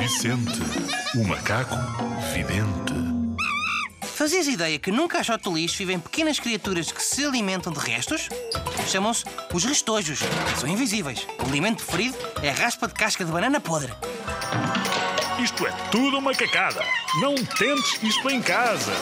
Vicente, o macaco vidente. Fazias ideia que num caixote de lixo vivem pequenas criaturas que se alimentam de restos? Chamam-se os restojos. São invisíveis. O alimento preferido é a raspa de casca de banana podre. Isto é tudo uma cacada. Não tentes isto em casa.